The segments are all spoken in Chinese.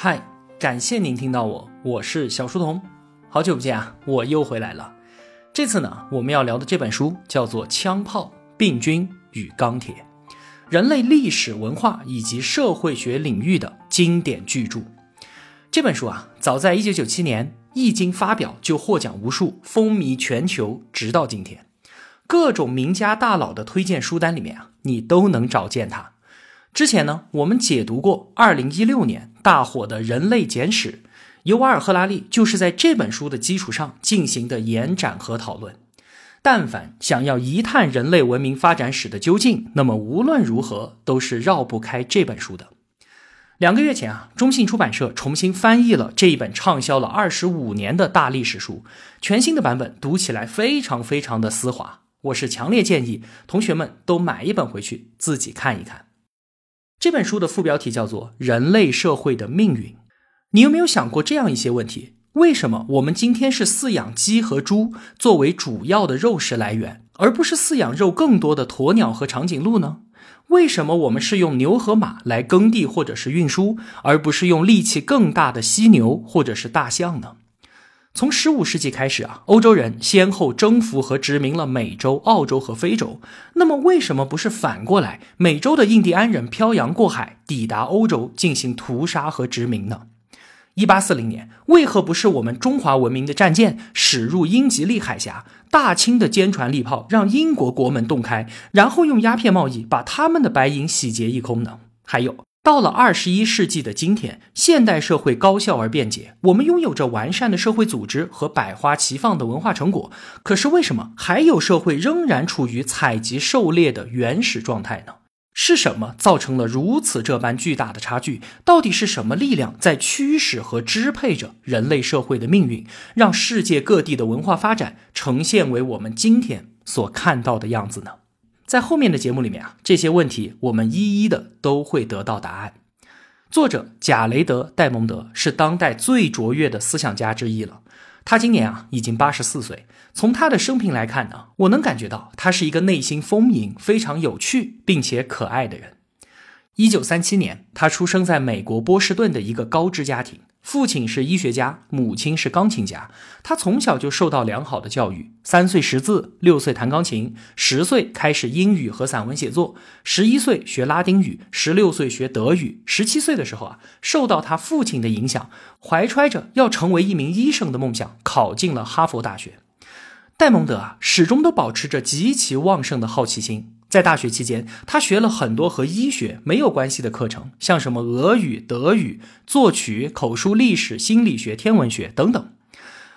嗨，感谢您听到我，我是小书童，好久不见啊，我又回来了。这次呢，我们要聊的这本书叫做《枪炮、病菌与钢铁：人类历史文化以及社会学领域的经典巨著》。这本书啊，早在1997年一经发表就获奖无数，风靡全球，直到今天，各种名家大佬的推荐书单里面啊，你都能找见它。之前呢，我们解读过2016年大火的《人类简史》，尤瓦尔·赫拉利就是在这本书的基础上进行的延展和讨论。但凡想要一探人类文明发展史的究竟，那么无论如何都是绕不开这本书的。两个月前啊，中信出版社重新翻译了这一本畅销了二十五年的大历史书，全新的版本读起来非常非常的丝滑。我是强烈建议同学们都买一本回去自己看一看。这本书的副标题叫做《人类社会的命运》。你有没有想过这样一些问题？为什么我们今天是饲养鸡和猪作为主要的肉食来源，而不是饲养肉更多的鸵鸟和长颈鹿呢？为什么我们是用牛和马来耕地或者是运输，而不是用力气更大的犀牛或者是大象呢？从十五世纪开始啊，欧洲人先后征服和殖民了美洲、澳洲和非洲。那么，为什么不是反过来，美洲的印第安人漂洋过海抵达欧洲进行屠杀和殖民呢？一八四零年，为何不是我们中华文明的战舰驶入英吉利海峡，大清的坚船利炮让英国国门洞开，然后用鸦片贸易把他们的白银洗劫一空呢？还有。到了二十一世纪的今天，现代社会高效而便捷，我们拥有着完善的社会组织和百花齐放的文化成果。可是为什么还有社会仍然处于采集狩猎的原始状态呢？是什么造成了如此这般巨大的差距？到底是什么力量在驱使和支配着人类社会的命运，让世界各地的文化发展呈现为我们今天所看到的样子呢？在后面的节目里面啊，这些问题我们一一的都会得到答案。作者贾雷德·戴蒙德是当代最卓越的思想家之一了。他今年啊已经八十四岁。从他的生平来看呢，我能感觉到他是一个内心丰盈、非常有趣并且可爱的人。一九三七年，他出生在美国波士顿的一个高知家庭。父亲是医学家，母亲是钢琴家。他从小就受到良好的教育，三岁识字，六岁弹钢琴，十岁开始英语和散文写作，十一岁学拉丁语，十六岁学德语，十七岁的时候啊，受到他父亲的影响，怀揣着要成为一名医生的梦想，考进了哈佛大学。戴蒙德啊，始终都保持着极其旺盛的好奇心。在大学期间，他学了很多和医学没有关系的课程，像什么俄语、德语、作曲、口述历史、心理学、天文学等等。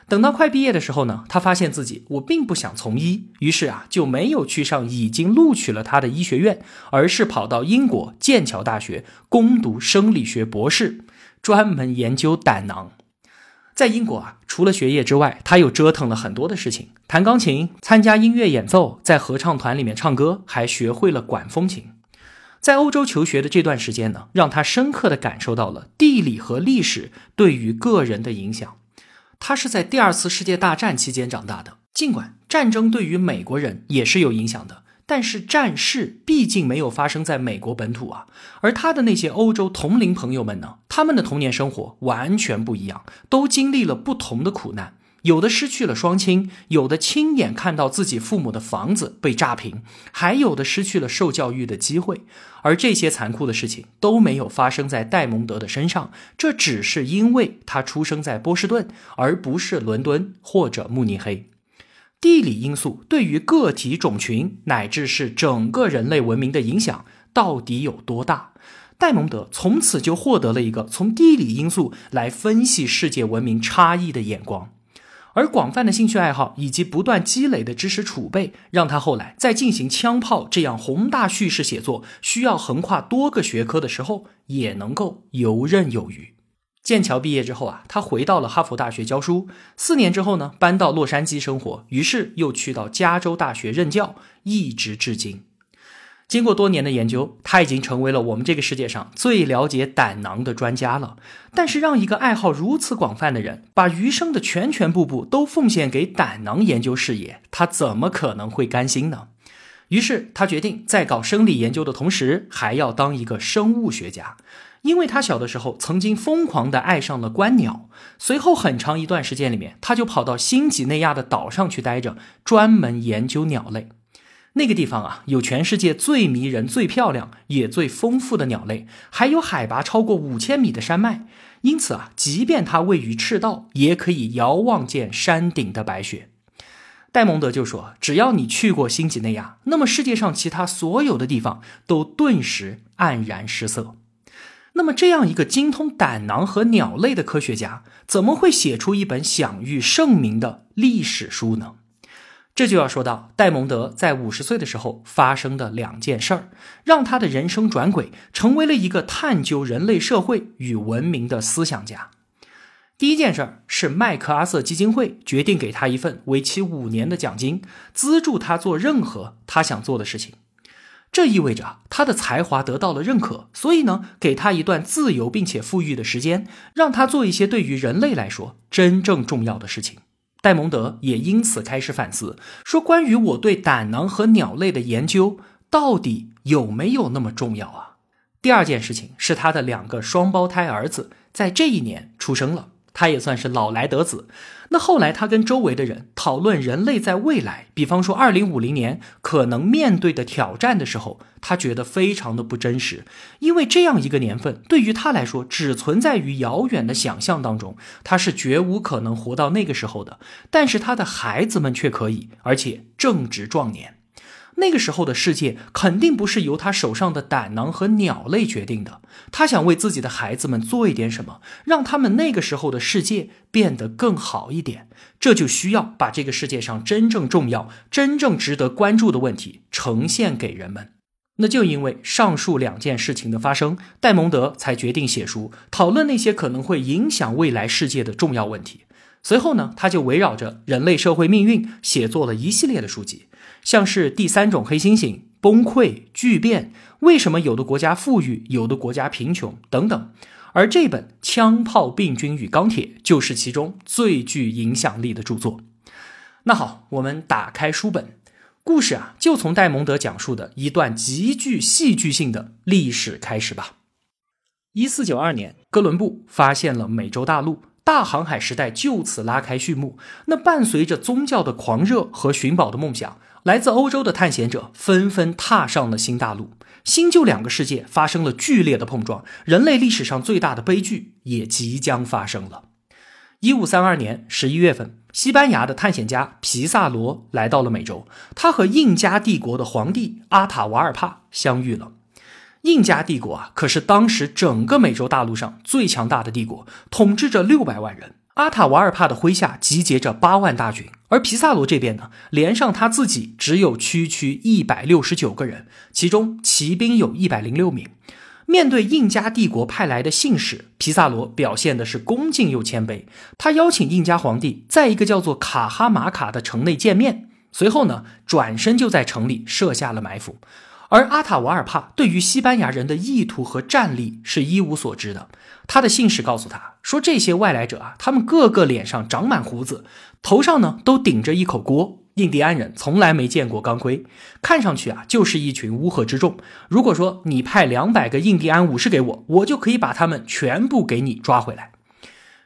等到快毕业的时候呢，他发现自己我并不想从医，于是啊就没有去上已经录取了他的医学院，而是跑到英国剑桥大学攻读生理学博士，专门研究胆囊。在英国啊，除了学业之外，他又折腾了很多的事情：弹钢琴、参加音乐演奏，在合唱团里面唱歌，还学会了管风琴。在欧洲求学的这段时间呢，让他深刻的感受到了地理和历史对于个人的影响。他是在第二次世界大战期间长大的，尽管战争对于美国人也是有影响的。但是战事毕竟没有发生在美国本土啊，而他的那些欧洲同龄朋友们呢，他们的童年生活完全不一样，都经历了不同的苦难，有的失去了双亲，有的亲眼看到自己父母的房子被炸平，还有的失去了受教育的机会。而这些残酷的事情都没有发生在戴蒙德的身上，这只是因为他出生在波士顿，而不是伦敦或者慕尼黑。地理因素对于个体、种群乃至是整个人类文明的影响到底有多大？戴蒙德从此就获得了一个从地理因素来分析世界文明差异的眼光，而广泛的兴趣爱好以及不断积累的知识储备，让他后来在进行枪炮这样宏大叙事写作需要横跨多个学科的时候，也能够游刃有余。剑桥毕业之后啊，他回到了哈佛大学教书。四年之后呢，搬到洛杉矶生活，于是又去到加州大学任教，一直至今。经过多年的研究，他已经成为了我们这个世界上最了解胆囊的专家了。但是，让一个爱好如此广泛的人，把余生的全全部部都奉献给胆囊研究事业，他怎么可能会甘心呢？于是，他决定在搞生理研究的同时，还要当一个生物学家。因为他小的时候曾经疯狂的爱上了观鸟，随后很长一段时间里面，他就跑到新几内亚的岛上去待着，专门研究鸟类。那个地方啊，有全世界最迷人、最漂亮也最丰富的鸟类，还有海拔超过五千米的山脉。因此啊，即便它位于赤道，也可以遥望见山顶的白雪。戴蒙德就说：“只要你去过新几内亚，那么世界上其他所有的地方都顿时黯然失色。”那么，这样一个精通胆囊和鸟类的科学家，怎么会写出一本享誉盛名的历史书呢？这就要说到戴蒙德在五十岁的时候发生的两件事儿，让他的人生转轨，成为了一个探究人类社会与文明的思想家。第一件事儿是麦克阿瑟基金会决定给他一份为期五年的奖金，资助他做任何他想做的事情。这意味着他的才华得到了认可，所以呢，给他一段自由并且富裕的时间，让他做一些对于人类来说真正重要的事情。戴蒙德也因此开始反思，说关于我对胆囊和鸟类的研究到底有没有那么重要啊？第二件事情是他的两个双胞胎儿子在这一年出生了。他也算是老来得子。那后来，他跟周围的人讨论人类在未来，比方说二零五零年可能面对的挑战的时候，他觉得非常的不真实，因为这样一个年份对于他来说只存在于遥远的想象当中，他是绝无可能活到那个时候的。但是他的孩子们却可以，而且正值壮年。那个时候的世界肯定不是由他手上的胆囊和鸟类决定的。他想为自己的孩子们做一点什么，让他们那个时候的世界变得更好一点。这就需要把这个世界上真正重要、真正值得关注的问题呈现给人们。那就因为上述两件事情的发生，戴蒙德才决定写书，讨论那些可能会影响未来世界的重要问题。随后呢，他就围绕着人类社会命运写作了一系列的书籍。像是第三种黑猩猩、崩溃、巨变，为什么有的国家富裕，有的国家贫穷等等，而这本《枪炮、病菌与钢铁》就是其中最具影响力的著作。那好，我们打开书本，故事啊，就从戴蒙德讲述的一段极具戏剧性的历史开始吧。一四九二年，哥伦布发现了美洲大陆。大航海时代就此拉开序幕。那伴随着宗教的狂热和寻宝的梦想，来自欧洲的探险者纷纷踏上了新大陆。新旧两个世界发生了剧烈的碰撞，人类历史上最大的悲剧也即将发生了。一五三二年十一月份，西班牙的探险家皮萨罗来到了美洲，他和印加帝国的皇帝阿塔瓦尔帕相遇了。印加帝国啊，可是当时整个美洲大陆上最强大的帝国，统治着六百万人。阿塔瓦尔帕的麾下集结着八万大军，而皮萨罗这边呢，连上他自己只有区区一百六十九个人，其中骑兵有一百零六名。面对印加帝国派来的信使，皮萨罗表现的是恭敬又谦卑。他邀请印加皇帝在一个叫做卡哈马卡的城内见面，随后呢，转身就在城里设下了埋伏。而阿塔瓦尔帕对于西班牙人的意图和战力是一无所知的。他的信使告诉他说：“这些外来者啊，他们个个脸上长满胡子，头上呢都顶着一口锅。印第安人从来没见过钢盔，看上去啊就是一群乌合之众。如果说你派两百个印第安武士给我，我就可以把他们全部给你抓回来。”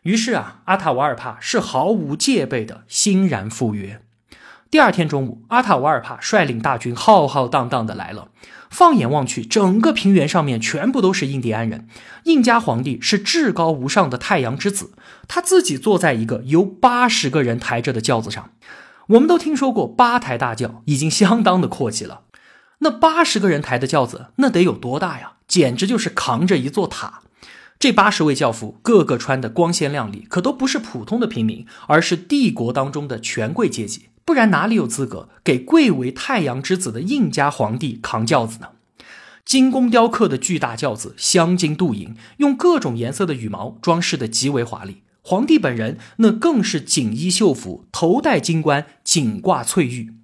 于是啊，阿塔瓦尔帕是毫无戒备的欣然赴约。第二天中午，阿塔瓦尔帕率领大军浩浩荡荡的来了。放眼望去，整个平原上面全部都是印第安人。印加皇帝是至高无上的太阳之子，他自己坐在一个由八十个人抬着的轿子上。我们都听说过八抬大轿，已经相当的阔气了。那八十个人抬的轿子，那得有多大呀？简直就是扛着一座塔。这八十位轿夫，个个穿的光鲜亮丽，可都不是普通的平民，而是帝国当中的权贵阶级。不然哪里有资格给贵为太阳之子的印加皇帝扛轿子呢？精工雕刻的巨大轿子镶金镀银，用各种颜色的羽毛装饰的极为华丽。皇帝本人那更是锦衣绣服，头戴金冠，颈挂翠玉。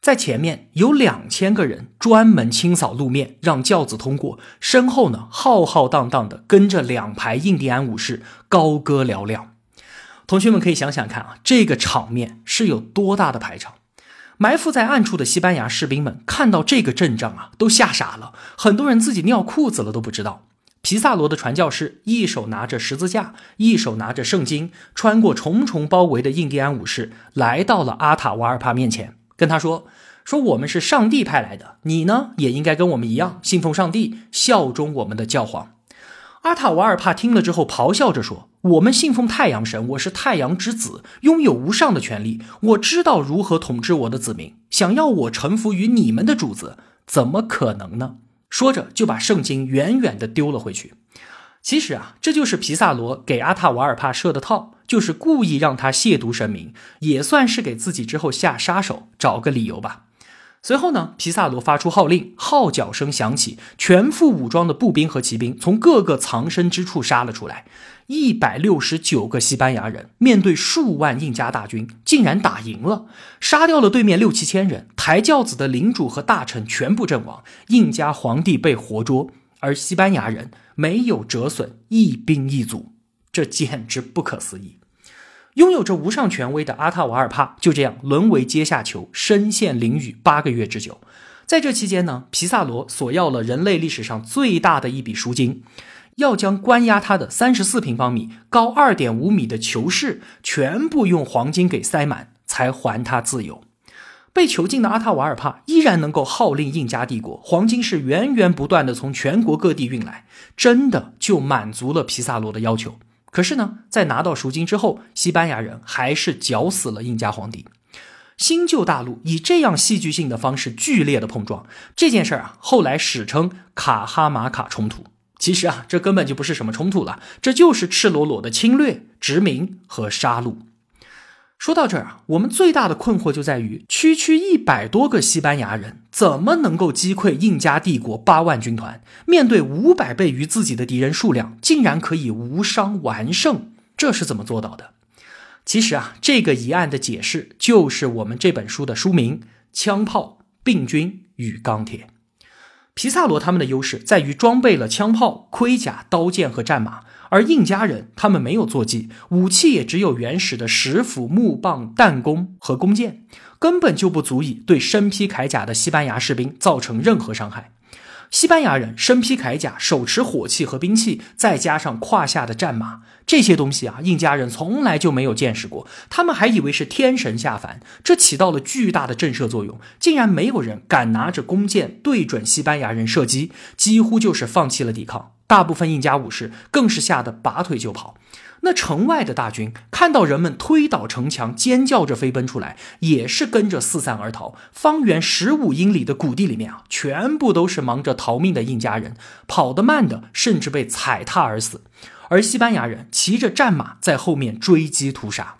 在前面有两千个人专门清扫路面，让轿子通过。身后呢，浩浩荡荡的跟着两排印第安武士，高歌嘹亮。同学们可以想想看啊，这个场面是有多大的排场？埋伏在暗处的西班牙士兵们看到这个阵仗啊，都吓傻了，很多人自己尿裤子了都不知道。皮萨罗的传教士一手拿着十字架，一手拿着圣经，穿过重重包围的印第安武士，来到了阿塔瓦尔帕面前，跟他说：“说我们是上帝派来的，你呢也应该跟我们一样信奉上帝，效忠我们的教皇。”阿塔瓦尔帕听了之后，咆哮着说：“我们信奉太阳神，我是太阳之子，拥有无上的权利。我知道如何统治我的子民。想要我臣服于你们的主子，怎么可能呢？”说着，就把圣经远远地丢了回去。其实啊，这就是皮萨罗给阿塔瓦尔帕设的套，就是故意让他亵渎神明，也算是给自己之后下杀手找个理由吧。随后呢，皮萨罗发出号令，号角声响起，全副武装的步兵和骑兵从各个藏身之处杀了出来。一百六十九个西班牙人面对数万印加大军，竟然打赢了，杀掉了对面六七千人。抬轿子的领主和大臣全部阵亡，印加皇帝被活捉，而西班牙人没有折损，一兵一卒，这简直不可思议。拥有着无上权威的阿塔瓦尔帕就这样沦为阶下囚，身陷囹圄八个月之久。在这期间呢，皮萨罗索要了人类历史上最大的一笔赎金，要将关押他的三十四平方米、高二点五米的囚室全部用黄金给塞满，才还他自由。被囚禁的阿塔瓦尔帕依然能够号令印加帝国，黄金是源源不断的从全国各地运来，真的就满足了皮萨罗的要求。可是呢，在拿到赎金之后，西班牙人还是绞死了印加皇帝。新旧大陆以这样戏剧性的方式剧烈的碰撞，这件事儿啊，后来史称卡哈马卡冲突。其实啊，这根本就不是什么冲突了，这就是赤裸裸的侵略、殖民和杀戮。说到这儿啊，我们最大的困惑就在于，区区一百多个西班牙人怎么能够击溃印加帝国八万军团？面对五百倍于自己的敌人数量，竟然可以无伤完胜，这是怎么做到的？其实啊，这个疑案的解释就是我们这本书的书名《枪炮、病菌与钢铁》。皮萨罗他们的优势在于装备了枪炮、盔甲、刀剑和战马。而印加人他们没有坐骑，武器也只有原始的石斧、木棒、弹弓和弓箭，根本就不足以对身披铠甲的西班牙士兵造成任何伤害。西班牙人身披铠甲，手持火器和兵器，再加上胯下的战马，这些东西啊，印加人从来就没有见识过。他们还以为是天神下凡，这起到了巨大的震慑作用，竟然没有人敢拿着弓箭对准西班牙人射击，几乎就是放弃了抵抗。大部分印加武士更是吓得拔腿就跑。那城外的大军看到人们推倒城墙，尖叫着飞奔出来，也是跟着四散而逃。方圆十五英里的谷地里面啊，全部都是忙着逃命的印加人，跑得慢的甚至被踩踏而死，而西班牙人骑着战马在后面追击屠杀。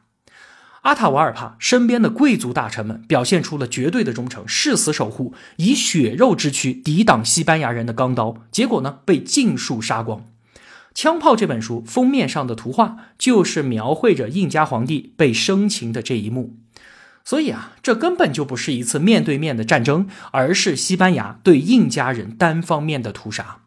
阿塔瓦尔帕身边的贵族大臣们表现出了绝对的忠诚，誓死守护，以血肉之躯抵挡西班牙人的钢刀。结果呢，被尽数杀光。《枪炮》这本书封面上的图画就是描绘着印加皇帝被生擒的这一幕。所以啊，这根本就不是一次面对面的战争，而是西班牙对印加人单方面的屠杀。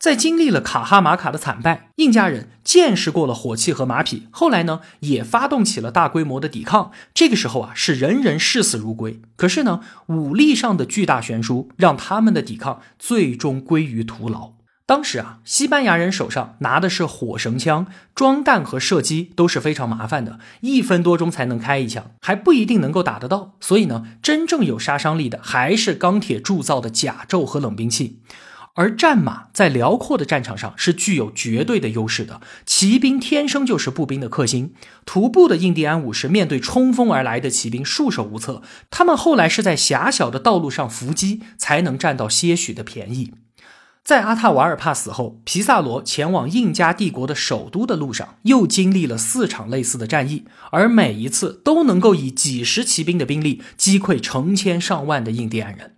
在经历了卡哈马卡的惨败，印加人见识过了火器和马匹，后来呢也发动起了大规模的抵抗。这个时候啊，是人人视死如归。可是呢，武力上的巨大悬殊让他们的抵抗最终归于徒劳。当时啊，西班牙人手上拿的是火绳枪，装弹和射击都是非常麻烦的，一分多钟才能开一枪，还不一定能够打得到。所以呢，真正有杀伤力的还是钢铁铸造的甲胄和冷兵器。而战马在辽阔的战场上是具有绝对的优势的，骑兵天生就是步兵的克星。徒步的印第安武士面对冲锋而来的骑兵束手无策，他们后来是在狭小的道路上伏击，才能占到些许的便宜。在阿塔瓦尔帕死后，皮萨罗前往印加帝国的首都的路上，又经历了四场类似的战役，而每一次都能够以几十骑兵的兵力击溃成千上万的印第安人。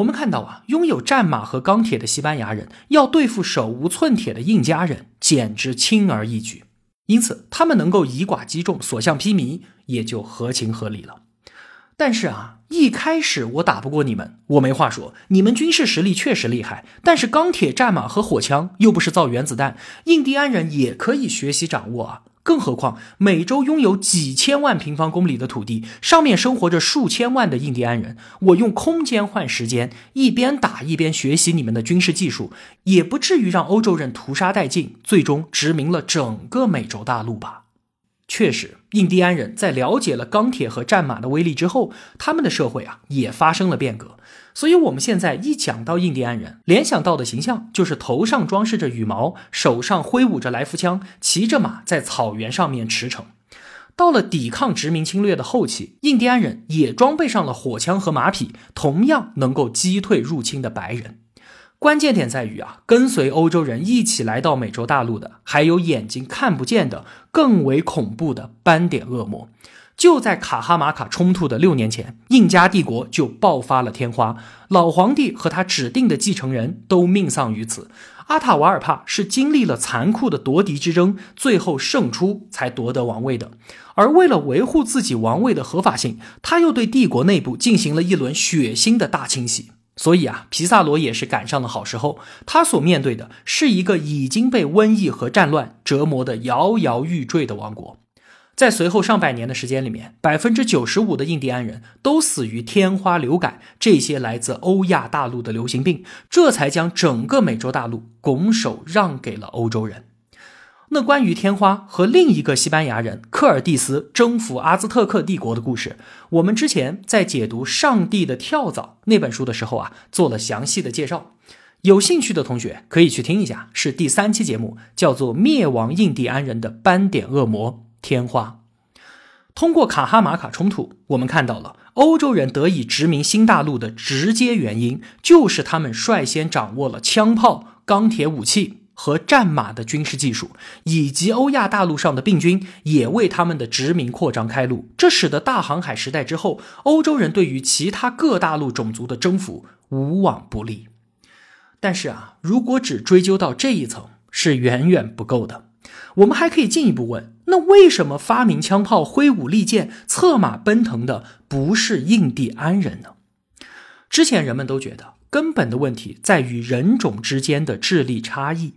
我们看到啊，拥有战马和钢铁的西班牙人要对付手无寸铁的印加人，简直轻而易举。因此，他们能够以寡击众，所向披靡，也就合情合理了。但是啊，一开始我打不过你们，我没话说。你们军事实力确实厉害，但是钢铁战马和火枪又不是造原子弹，印第安人也可以学习掌握啊。更何况美洲拥有几千万平方公里的土地，上面生活着数千万的印第安人。我用空间换时间，一边打一边学习你们的军事技术，也不至于让欧洲人屠杀殆尽，最终殖民了整个美洲大陆吧？确实，印第安人在了解了钢铁和战马的威力之后，他们的社会啊也发生了变革。所以，我们现在一讲到印第安人，联想到的形象就是头上装饰着羽毛，手上挥舞着来福枪，骑着马在草原上面驰骋。到了抵抗殖民侵略的后期，印第安人也装备上了火枪和马匹，同样能够击退入侵的白人。关键点在于啊，跟随欧洲人一起来到美洲大陆的，还有眼睛看不见的更为恐怖的斑点恶魔。就在卡哈马卡冲突的六年前，印加帝国就爆发了天花，老皇帝和他指定的继承人都命丧于此。阿塔瓦尔帕是经历了残酷的夺嫡之争，最后胜出才夺得王位的。而为了维护自己王位的合法性，他又对帝国内部进行了一轮血腥的大清洗。所以啊，皮萨罗也是赶上了好时候。他所面对的是一个已经被瘟疫和战乱折磨得摇摇欲坠的王国。在随后上百年的时间里面，百分之九十五的印第安人都死于天花、流感这些来自欧亚大陆的流行病，这才将整个美洲大陆拱手让给了欧洲人。那关于天花和另一个西班牙人科尔蒂斯征服阿兹特克帝国的故事，我们之前在解读《上帝的跳蚤》那本书的时候啊，做了详细的介绍。有兴趣的同学可以去听一下，是第三期节目，叫做《灭亡印第安人的斑点恶魔天花》。通过卡哈马卡冲突，我们看到了欧洲人得以殖民新大陆的直接原因，就是他们率先掌握了枪炮、钢铁武器。和战马的军事技术，以及欧亚大陆上的病菌，也为他们的殖民扩张开路。这使得大航海时代之后，欧洲人对于其他各大陆种族的征服无往不利。但是啊，如果只追究到这一层，是远远不够的。我们还可以进一步问：那为什么发明枪炮、挥舞利剑、策马奔腾的不是印第安人呢？之前人们都觉得根本的问题在于人种之间的智力差异。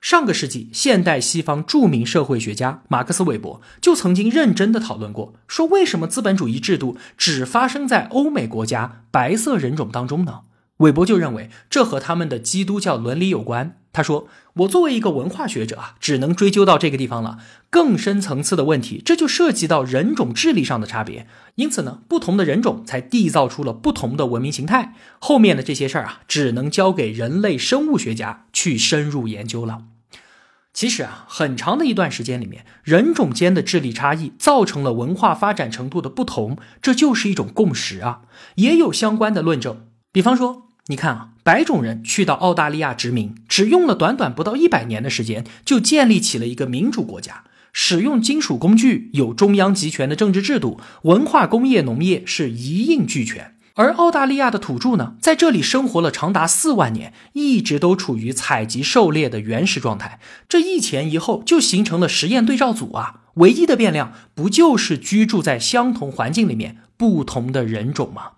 上个世纪，现代西方著名社会学家马克思韦伯就曾经认真的讨论过，说为什么资本主义制度只发生在欧美国家白色人种当中呢？韦伯就认为这和他们的基督教伦理有关。他说：“我作为一个文化学者啊，只能追究到这个地方了。更深层次的问题，这就涉及到人种智力上的差别。因此呢，不同的人种才缔造出了不同的文明形态。后面的这些事儿啊，只能交给人类生物学家去深入研究了。其实啊，很长的一段时间里面，人种间的智力差异造成了文化发展程度的不同，这就是一种共识啊。也有相关的论证，比方说。”你看啊，白种人去到澳大利亚殖民，只用了短短不到一百年的时间，就建立起了一个民主国家，使用金属工具，有中央集权的政治制度，文化、工业、农业是一应俱全。而澳大利亚的土著呢，在这里生活了长达四万年，一直都处于采集狩猎的原始状态，这一前一后就形成了实验对照组啊。唯一的变量不就是居住在相同环境里面不同的人种吗？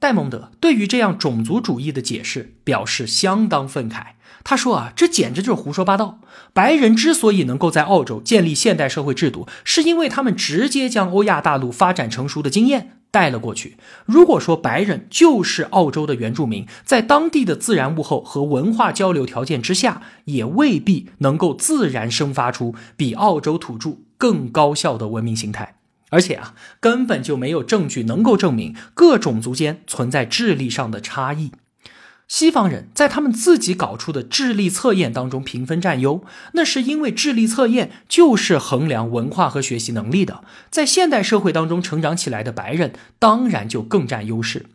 戴蒙德对于这样种族主义的解释表示相当愤慨。他说：“啊，这简直就是胡说八道！白人之所以能够在澳洲建立现代社会制度，是因为他们直接将欧亚大陆发展成熟的经验带了过去。如果说白人就是澳洲的原住民，在当地的自然物候和文化交流条件之下，也未必能够自然生发出比澳洲土著更高效的文明形态。”而且啊，根本就没有证据能够证明各种族间存在智力上的差异。西方人在他们自己搞出的智力测验当中评分占优，那是因为智力测验就是衡量文化和学习能力的。在现代社会当中成长起来的白人，当然就更占优势。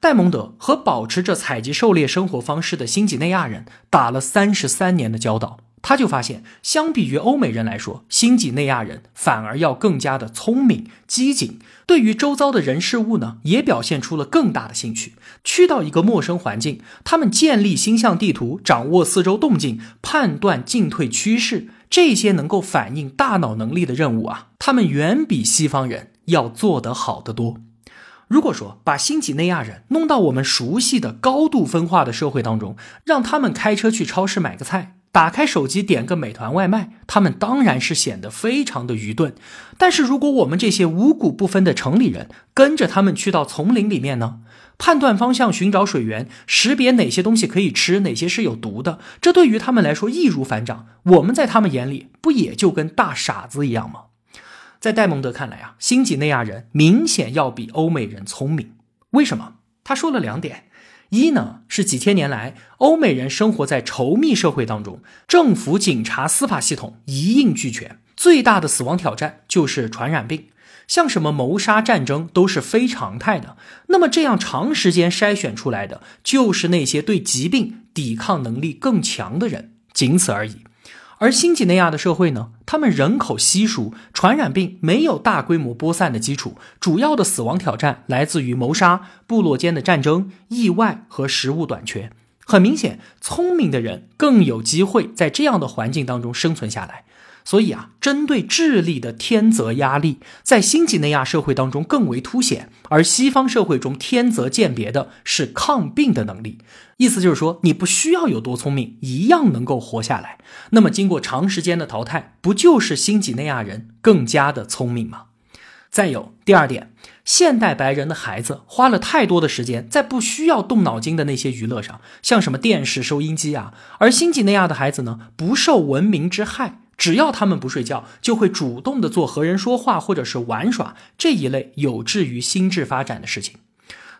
戴蒙德和保持着采集狩猎生活方式的新几内亚人打了三十三年的交道。他就发现，相比于欧美人来说，新几内亚人反而要更加的聪明、机警，对于周遭的人事物呢，也表现出了更大的兴趣。去到一个陌生环境，他们建立星象地图，掌握四周动静，判断进退趋势，这些能够反映大脑能力的任务啊，他们远比西方人要做得好得多。如果说把新几内亚人弄到我们熟悉的高度分化的社会当中，让他们开车去超市买个菜。打开手机点个美团外卖，他们当然是显得非常的愚钝。但是如果我们这些五谷不分的城里人跟着他们去到丛林里面呢，判断方向、寻找水源、识别哪些东西可以吃，哪些是有毒的，这对于他们来说易如反掌。我们在他们眼里不也就跟大傻子一样吗？在戴蒙德看来啊，新几内亚人明显要比欧美人聪明。为什么？他说了两点。一呢是几千年来，欧美人生活在稠密社会当中，政府、警察、司法系统一应俱全，最大的死亡挑战就是传染病，像什么谋杀、战争都是非常态的。那么这样长时间筛选出来的，就是那些对疾病抵抗能力更强的人，仅此而已。而新几内亚的社会呢？他们人口稀疏，传染病没有大规模播散的基础，主要的死亡挑战来自于谋杀、部落间的战争、意外和食物短缺。很明显，聪明的人更有机会在这样的环境当中生存下来。所以啊，针对智力的天择压力，在新几内亚社会当中更为凸显，而西方社会中天择鉴别的是抗病的能力。意思就是说，你不需要有多聪明，一样能够活下来。那么，经过长时间的淘汰，不就是新几内亚人更加的聪明吗？再有第二点，现代白人的孩子花了太多的时间在不需要动脑筋的那些娱乐上，像什么电视、收音机啊，而新几内亚的孩子呢，不受文明之害。只要他们不睡觉，就会主动的做和人说话或者是玩耍这一类有志于心智发展的事情。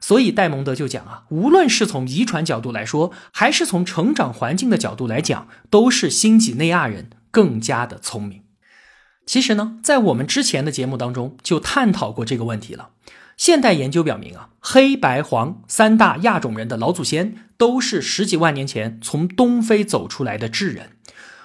所以戴蒙德就讲啊，无论是从遗传角度来说，还是从成长环境的角度来讲，都是新几内亚人更加的聪明。其实呢，在我们之前的节目当中就探讨过这个问题了。现代研究表明啊，黑白黄三大亚种人的老祖先都是十几万年前从东非走出来的智人。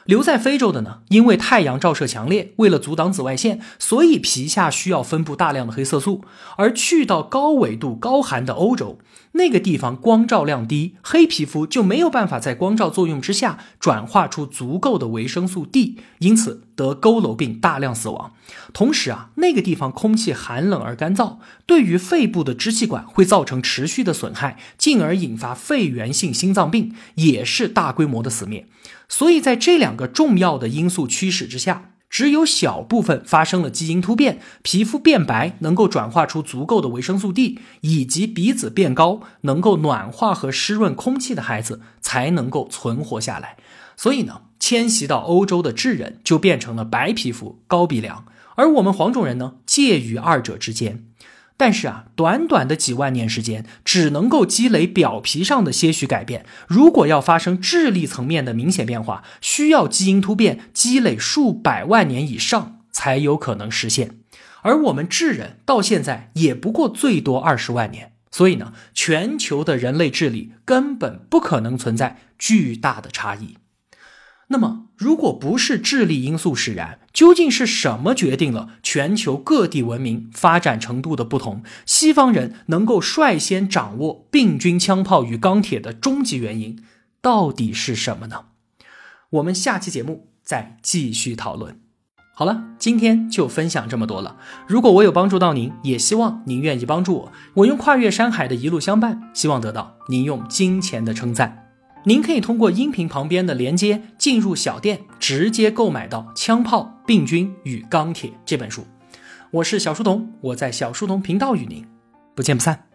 留在非洲的呢，因为太阳照射强烈，为了阻挡紫外线，所以皮下需要分布大量的黑色素。而去到高纬度、高寒的欧洲，那个地方光照量低，黑皮肤就没有办法在光照作用之下转化出足够的维生素 D，因此得佝偻病，大量死亡。同时啊，那个地方空气寒冷而干燥，对于肺部的支气管会造成持续的损害，进而引发肺源性心脏病，也是大规模的死灭。所以在这两个重要的因素驱使之下，只有小部分发生了基因突变，皮肤变白，能够转化出足够的维生素 D，以及鼻子变高，能够暖化和湿润空气的孩子才能够存活下来。所以呢，迁徙到欧洲的智人就变成了白皮肤、高鼻梁，而我们黄种人呢，介于二者之间。但是啊，短短的几万年时间，只能够积累表皮上的些许改变。如果要发生智力层面的明显变化，需要基因突变积累数百万年以上才有可能实现。而我们智人到现在也不过最多二十万年，所以呢，全球的人类智力根本不可能存在巨大的差异。那么，如果不是智力因素使然，究竟是什么决定了全球各地文明发展程度的不同？西方人能够率先掌握病菌、枪炮与钢铁的终极原因，到底是什么呢？我们下期节目再继续讨论。好了，今天就分享这么多了。如果我有帮助到您，也希望您愿意帮助我。我用跨越山海的一路相伴，希望得到您用金钱的称赞。您可以通过音频旁边的连接进入小店，直接购买到《枪炮、病菌与钢铁》这本书。我是小书童，我在小书童频道与您不见不散。